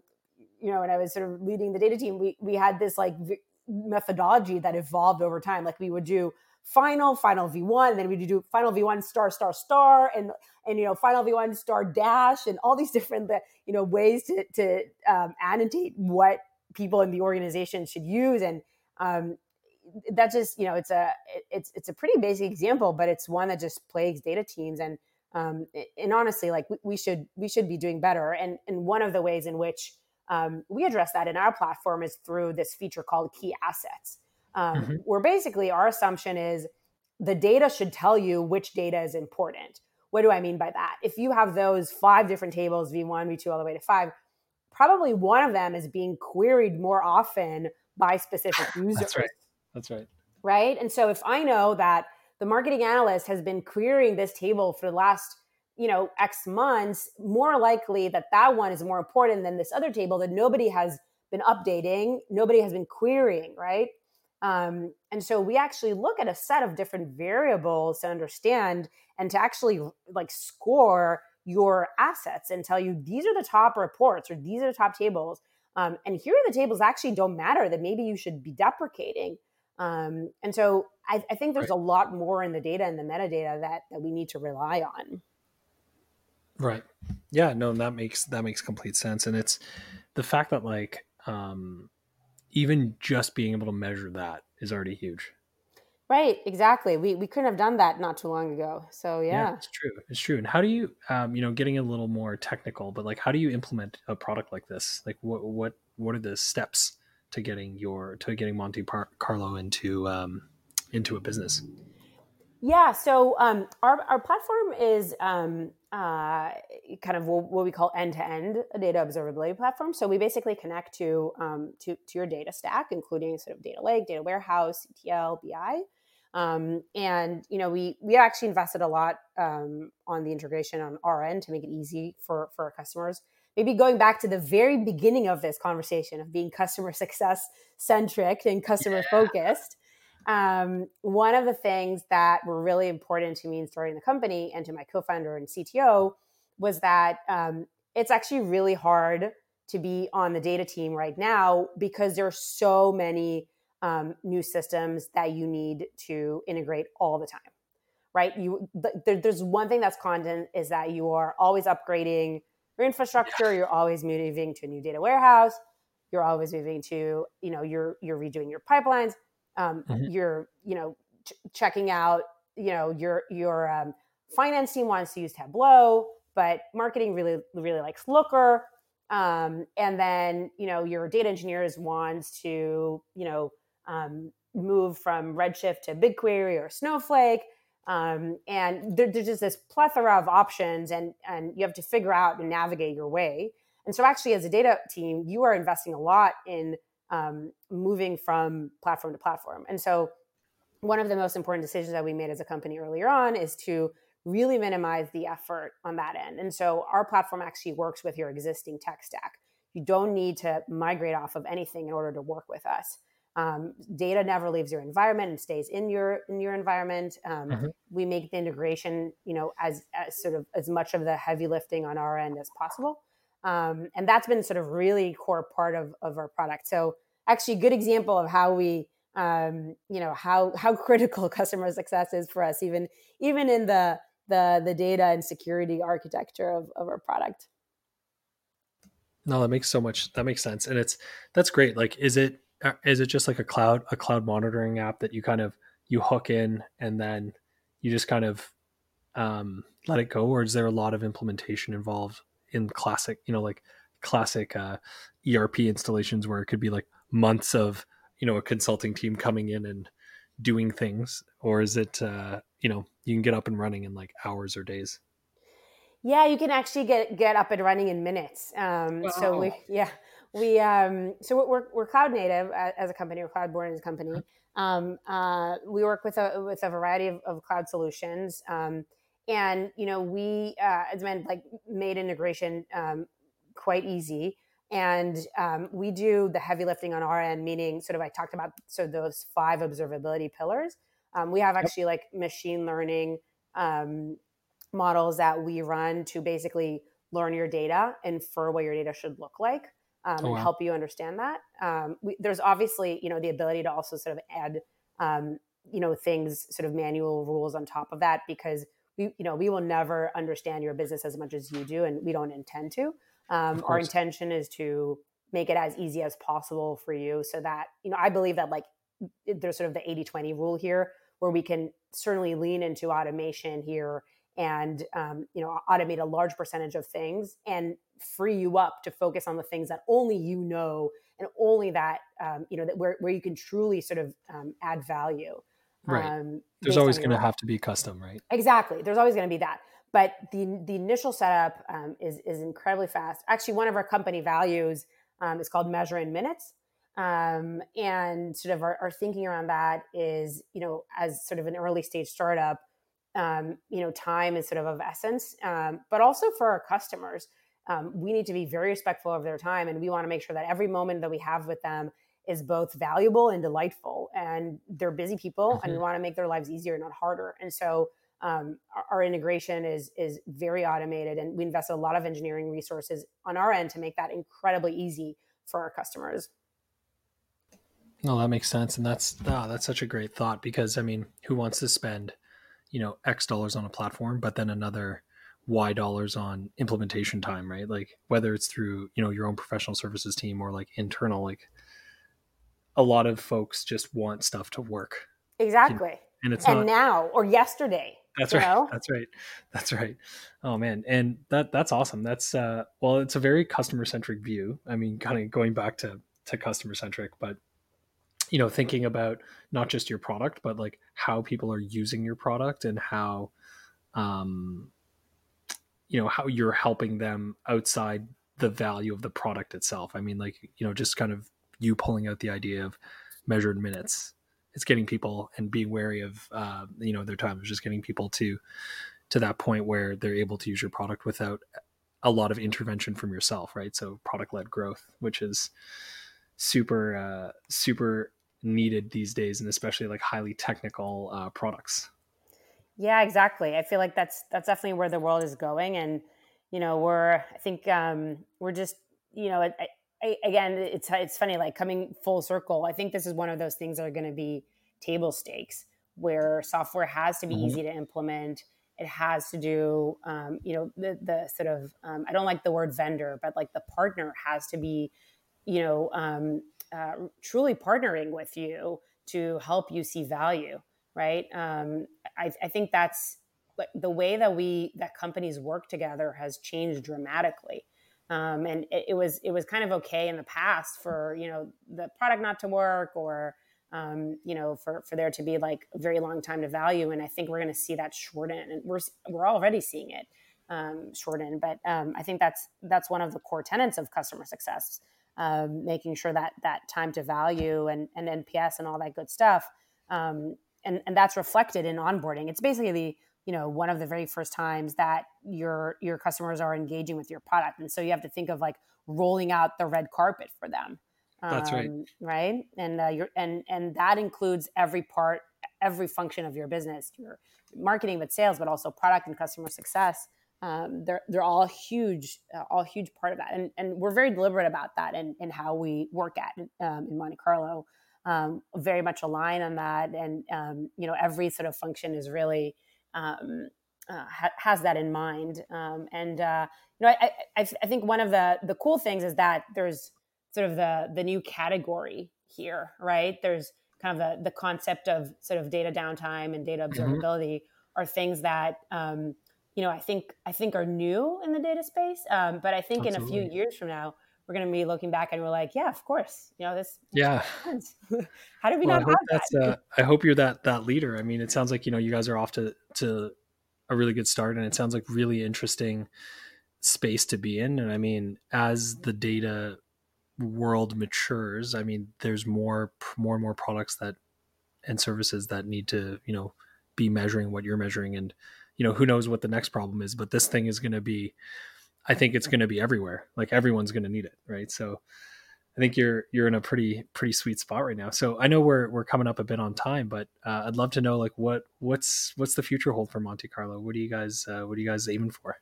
you know when I was sort of leading the data team, we we had this like v- methodology that evolved over time. Like we would do final, final v1, then we do final v1 star star star, and and you know final v1 star dash, and all these (laughs) different you know ways to to um, annotate what people in the organization should use and um, that just you know it's a it's it's a pretty basic example but it's one that just plagues data teams and um, and honestly like we, we should we should be doing better and and one of the ways in which um, we address that in our platform is through this feature called key assets um, mm-hmm. where basically our assumption is the data should tell you which data is important what do i mean by that if you have those five different tables v1 v2 all the way to five probably one of them is being queried more often by specific users (laughs) That's right. That's right. Right. And so if I know that the marketing analyst has been querying this table for the last you know x months more likely that that one is more important than this other table that nobody has been updating nobody has been querying right um, and so we actually look at a set of different variables to understand and to actually like score your assets and tell you these are the top reports or these are the top tables um, and here are the tables actually don't matter that maybe you should be deprecating um, and so I, I think there's right. a lot more in the data and the metadata that, that we need to rely on. Right. Yeah, no, that makes that makes complete sense. And it's the fact that like um even just being able to measure that is already huge. Right, exactly. We we couldn't have done that not too long ago. So yeah. yeah. it's true. It's true. And how do you um, you know, getting a little more technical, but like how do you implement a product like this? Like what what what are the steps to getting your to getting Monte Par- Carlo into um, into a business? Yeah, so um, our our platform is um, uh, kind of what we call end to end data observability platform. So we basically connect to um, to to your data stack, including sort of data lake, data warehouse, ETL, BI. Um, and you know we we actually invested a lot um, on the integration on our end to make it easy for for our customers maybe going back to the very beginning of this conversation of being customer success centric and customer focused. Um, one of the things that were really important to me in starting the company and to my co-founder and CTO was that um, it's actually really hard to be on the data team right now because there are so many um, new systems that you need to integrate all the time right? You th- there's one thing that's constant is that you are always upgrading your infrastructure you're always moving to a new data warehouse you're always moving to you know you're you're redoing your pipelines um, mm-hmm. you're you know ch- checking out you know your your um, finance team wants to use tableau but marketing really really likes looker um, and then you know your data engineers wants to you know um, move from redshift to bigquery or snowflake um, and there, there's just this plethora of options and and you have to figure out and navigate your way and so actually as a data team you are investing a lot in um, moving from platform to platform. And so one of the most important decisions that we made as a company earlier on is to really minimize the effort on that end. And so our platform actually works with your existing tech stack. You don't need to migrate off of anything in order to work with us. Um, data never leaves your environment and stays in your in your environment. Um, mm-hmm. We make the integration, you know, as, as sort of as much of the heavy lifting on our end as possible, um, and that's been sort of really core part of of our product. So actually, a good example of how we, um, you know, how how (laughs) critical customer success is for us, even even in the the the data and security architecture of, of our product. No, that makes so much that makes sense, and it's that's great. Like, is it uh, it just like a cloud a cloud monitoring app that you kind of you hook in and then you just kind of um, let it go or is there a lot of implementation involved in classic you know like classic uh, erp installations where it could be like months of you know a consulting team coming in and doing things or is it uh, you know you can get up and running in like hours or days yeah you can actually get get up and running in minutes um, wow. so we (laughs) yeah we um, so we're we're cloud native as a company, we're cloud born as a company. Um, uh, we work with a with a variety of, of cloud solutions, um, and you know we uh, as meant like made integration um, quite easy. And um, we do the heavy lifting on our end, meaning sort of I talked about so those five observability pillars. Um, we have actually like machine learning um, models that we run to basically learn your data, infer what your data should look like, um, oh, and help you understand that. Um, we, there's obviously you know the ability to also sort of add um, you know things sort of manual rules on top of that because we you know we will never understand your business as much as you do, and we don't intend to. Um, our intention is to make it as easy as possible for you so that, you know, I believe that like there's sort of the 80 20 rule here where we can certainly lean into automation here and um, you know automate a large percentage of things and free you up to focus on the things that only you know and only that um, you know that where, where you can truly sort of um, add value right. um, there's always going to have to be custom right? Exactly. There's always going to be that. But the the initial setup um, is is incredibly fast. Actually, one of our company values um, is called measure in minutes, um, and sort of our, our, thinking around that is you know as sort of an early stage startup, um, you know time is sort of of essence, um, but also for our customers, um, we need to be very respectful of their time, and we want to make sure that every moment that we have with them is both valuable and delightful. And they're busy people, mm-hmm. and we want to make their lives easier, not harder. And so um, our, our, integration is is very automated, and we invest a lot of engineering resources on our end to make that incredibly easy for our customers. No, that makes sense, and that's oh, that's such a great thought because I mean, who wants to spend, you know, X dollars on a platform, but then another Y dollars on implementation time, right? Like whether it's through you know your own professional services team or like internal, like a lot of folks just want stuff to work. Exactly. And it's and not, now or yesterday that's right. Know? That's right. That's right. Oh man, and that that's awesome. That's uh, well, it's a very customer centric view. I mean, kind of going back to to customer centric, but you know, thinking about not just your product, but like how people are using your product and how, um, you know, how you're helping them outside the value of the product itself. I mean, like you know, just kind of you pulling out the idea of measured minutes it's getting people and being wary of uh, you know their time. It's just getting people to to that point where they're able to use your product without a lot of intervention from yourself, right? So product led growth, which is super uh, super needed these days, and especially like highly technical uh, products. Yeah, exactly. I feel like that's that's definitely where the world is going, and you know, we're I think um, we're just you know I, I, again, it's it's funny, like coming full circle. I think this is one of those things that are going to be table stakes, where software has to be mm-hmm. easy to implement. It has to do, um, you know, the the sort of um, I don't like the word vendor, but like the partner has to be, you know, um, uh, truly partnering with you to help you see value, right? Um, I, I think that's like the way that we that companies work together has changed dramatically um, and it, it, was it was kind of okay in the past for you know the product not to work or um, you know for for there to be like a very long time to value. And i think we're going to see that shorten and we're we're already seeing it um, shorten. But um, i think that's that's one of the core tenets of customer success um, making sure that that time to value and and nps and all that good stuff um, and and that's reflected in onboarding. It's basically the you know one of the very first times that your your customers are engaging with your product. And so you have to think of like rolling out the red carpet for them. That's right. Um, right? And uh, your and and that includes every part every function of your business your marketing but sales but also product and customer success. Um, they're they're all huge uh, all huge part of that. And and we're very deliberate about that and and how we work at um, in monte carlo um, very much align on that. And um, you know every sort of function is really um, uh, ha- has that in mind. Um, and uh, you know, I, I, I, think one of the the cool things is that there's sort of the the new category here, right? There's kind of the the concept of sort of data downtime and data mm-hmm. observability mm-hmm. are things that um, you know I think I think are new in the data space. Um, but I think Absolutely. in a few years from now, we're going to be looking back and we're like, yeah, of course, you know this. Yeah. (laughs) (laughs) How did we well, not I hope have that? Uh, I hope you're that that leader. I mean, it sounds like you know you guys are off to to a really good start, and it sounds like really interesting space to be in. And I mean, as the data world matures, I mean, there's more more and more products that and services that need to you know be measuring what you're measuring, and you know who knows what the next problem is, but this thing is going to be. I think it's going to be everywhere. Like everyone's going to need it, right? So I think you're you're in a pretty pretty sweet spot right now. So I know we're we're coming up a bit on time, but uh, I'd love to know like what what's what's the future hold for Monte Carlo? What do you guys uh, what are you guys aiming for?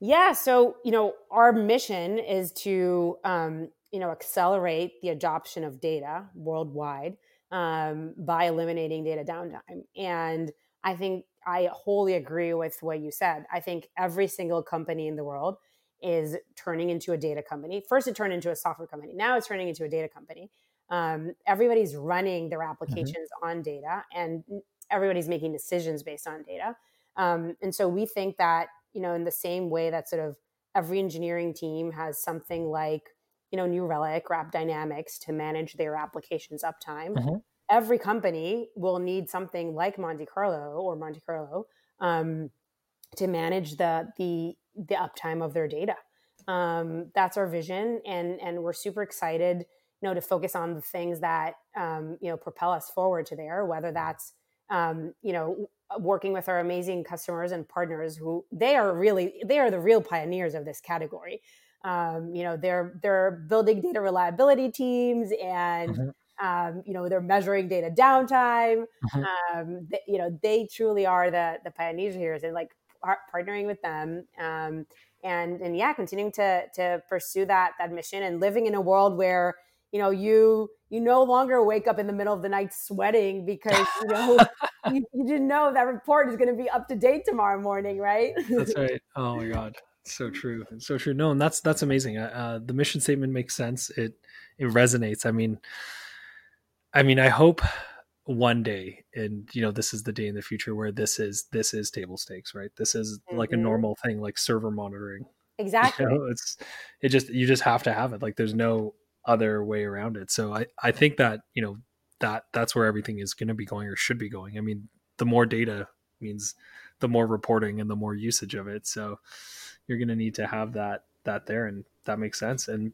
Yeah, so you know our mission is to um, you know accelerate the adoption of data worldwide um, by eliminating data downtime, and I think I wholly agree with what you said. I think every single company in the world is turning into a data company. First, it turned into a software company. Now it's turning into a data company. Um, everybody's running their mm-hmm. applications mm-hmm. on data, and everybody's making decisions based on data. Um, and so we think that you know, in the same way that sort of every engineering team has something like you know New Relic or AppDynamics to manage their applications uptime. Mm-hmm. Every company will need something like Monte Carlo or Monte Carlo um, to manage the the the uptime of their data. Um, that's our vision, and and we're super excited, you know, to focus on the things that um, you know propel us forward to there. Whether that's um, you know working with our amazing customers and partners who they are really they are the real pioneers of this category. Um, you know, they're they're building data reliability teams and. Mm-hmm. Um, you know they're measuring data downtime. Mm-hmm. Um, they, you know they truly are the the pioneers here, and like partnering with them. Um, and and yeah continuing to to pursue that that mission and living in a world where you know you you no longer wake up in the middle of the night sweating because you know (laughs) you, you, didn't know that report is going to be up to date tomorrow morning right? That's right. Oh my god. So true. So true. No and that's that's amazing. Uh, uh, the mission statement makes sense. It it resonates. I mean i mean i hope one day and you know this is the day in the future where this is this is table stakes right? This is mm-hmm. like a mm-hmm. normal thing like server monitoring. (laughs) Exactly. you know, it's it just you just have to have it like there's no other way around it. So i i think that you know that that's where everything is going to be going or should be going. I mean the more data means the more reporting and the more usage of it. So you're going to need to have that that there and that makes sense. And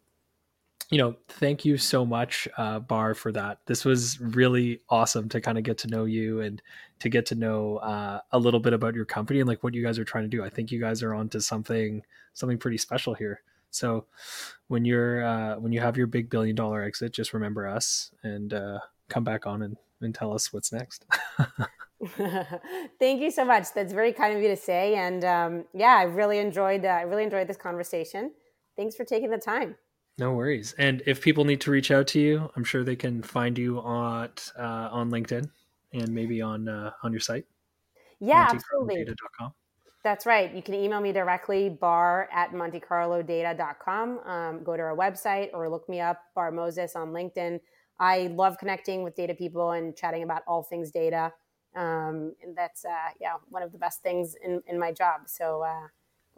you know, thank you so much, uh, Bar, for that. This was really awesome to kind of get to know you and to get to know uh, a little bit about your company and like what you guys are trying to do. I think you guys are onto something something pretty special here. So when you're uh, when you have your big billion dollar exit, just remember us and uh, come back on and, and tell us what's next. (laughs) (laughs) Thank you so much. That's very kind of you to say. And um, yeah, I really enjoyed uh, I really enjoyed this conversation. Thanks for taking the time. No worries. And if people need to reach out to you, I'm sure they can find you on uh, on LinkedIn and maybe on uh, on your site. Yeah, absolutely. Data.com. That's right. You can email me directly, bar at montecarlodata.com. Um, go to our website or look me up, Bar Moses, on LinkedIn. I love connecting with data people and chatting about all things data. Um, and that's, uh, yeah, one of the best things in, in my job. So uh,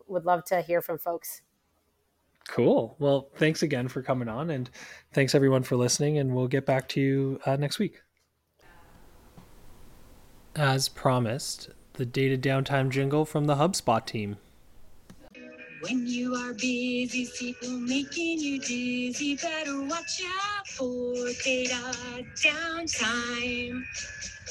would love to hear from folks. Cool. Well, thanks again for coming on, and thanks everyone for listening. And we'll get back to you uh, next week. As promised, the data downtime jingle from the HubSpot team. When you are busy, people making you dizzy, better watch out for data downtime.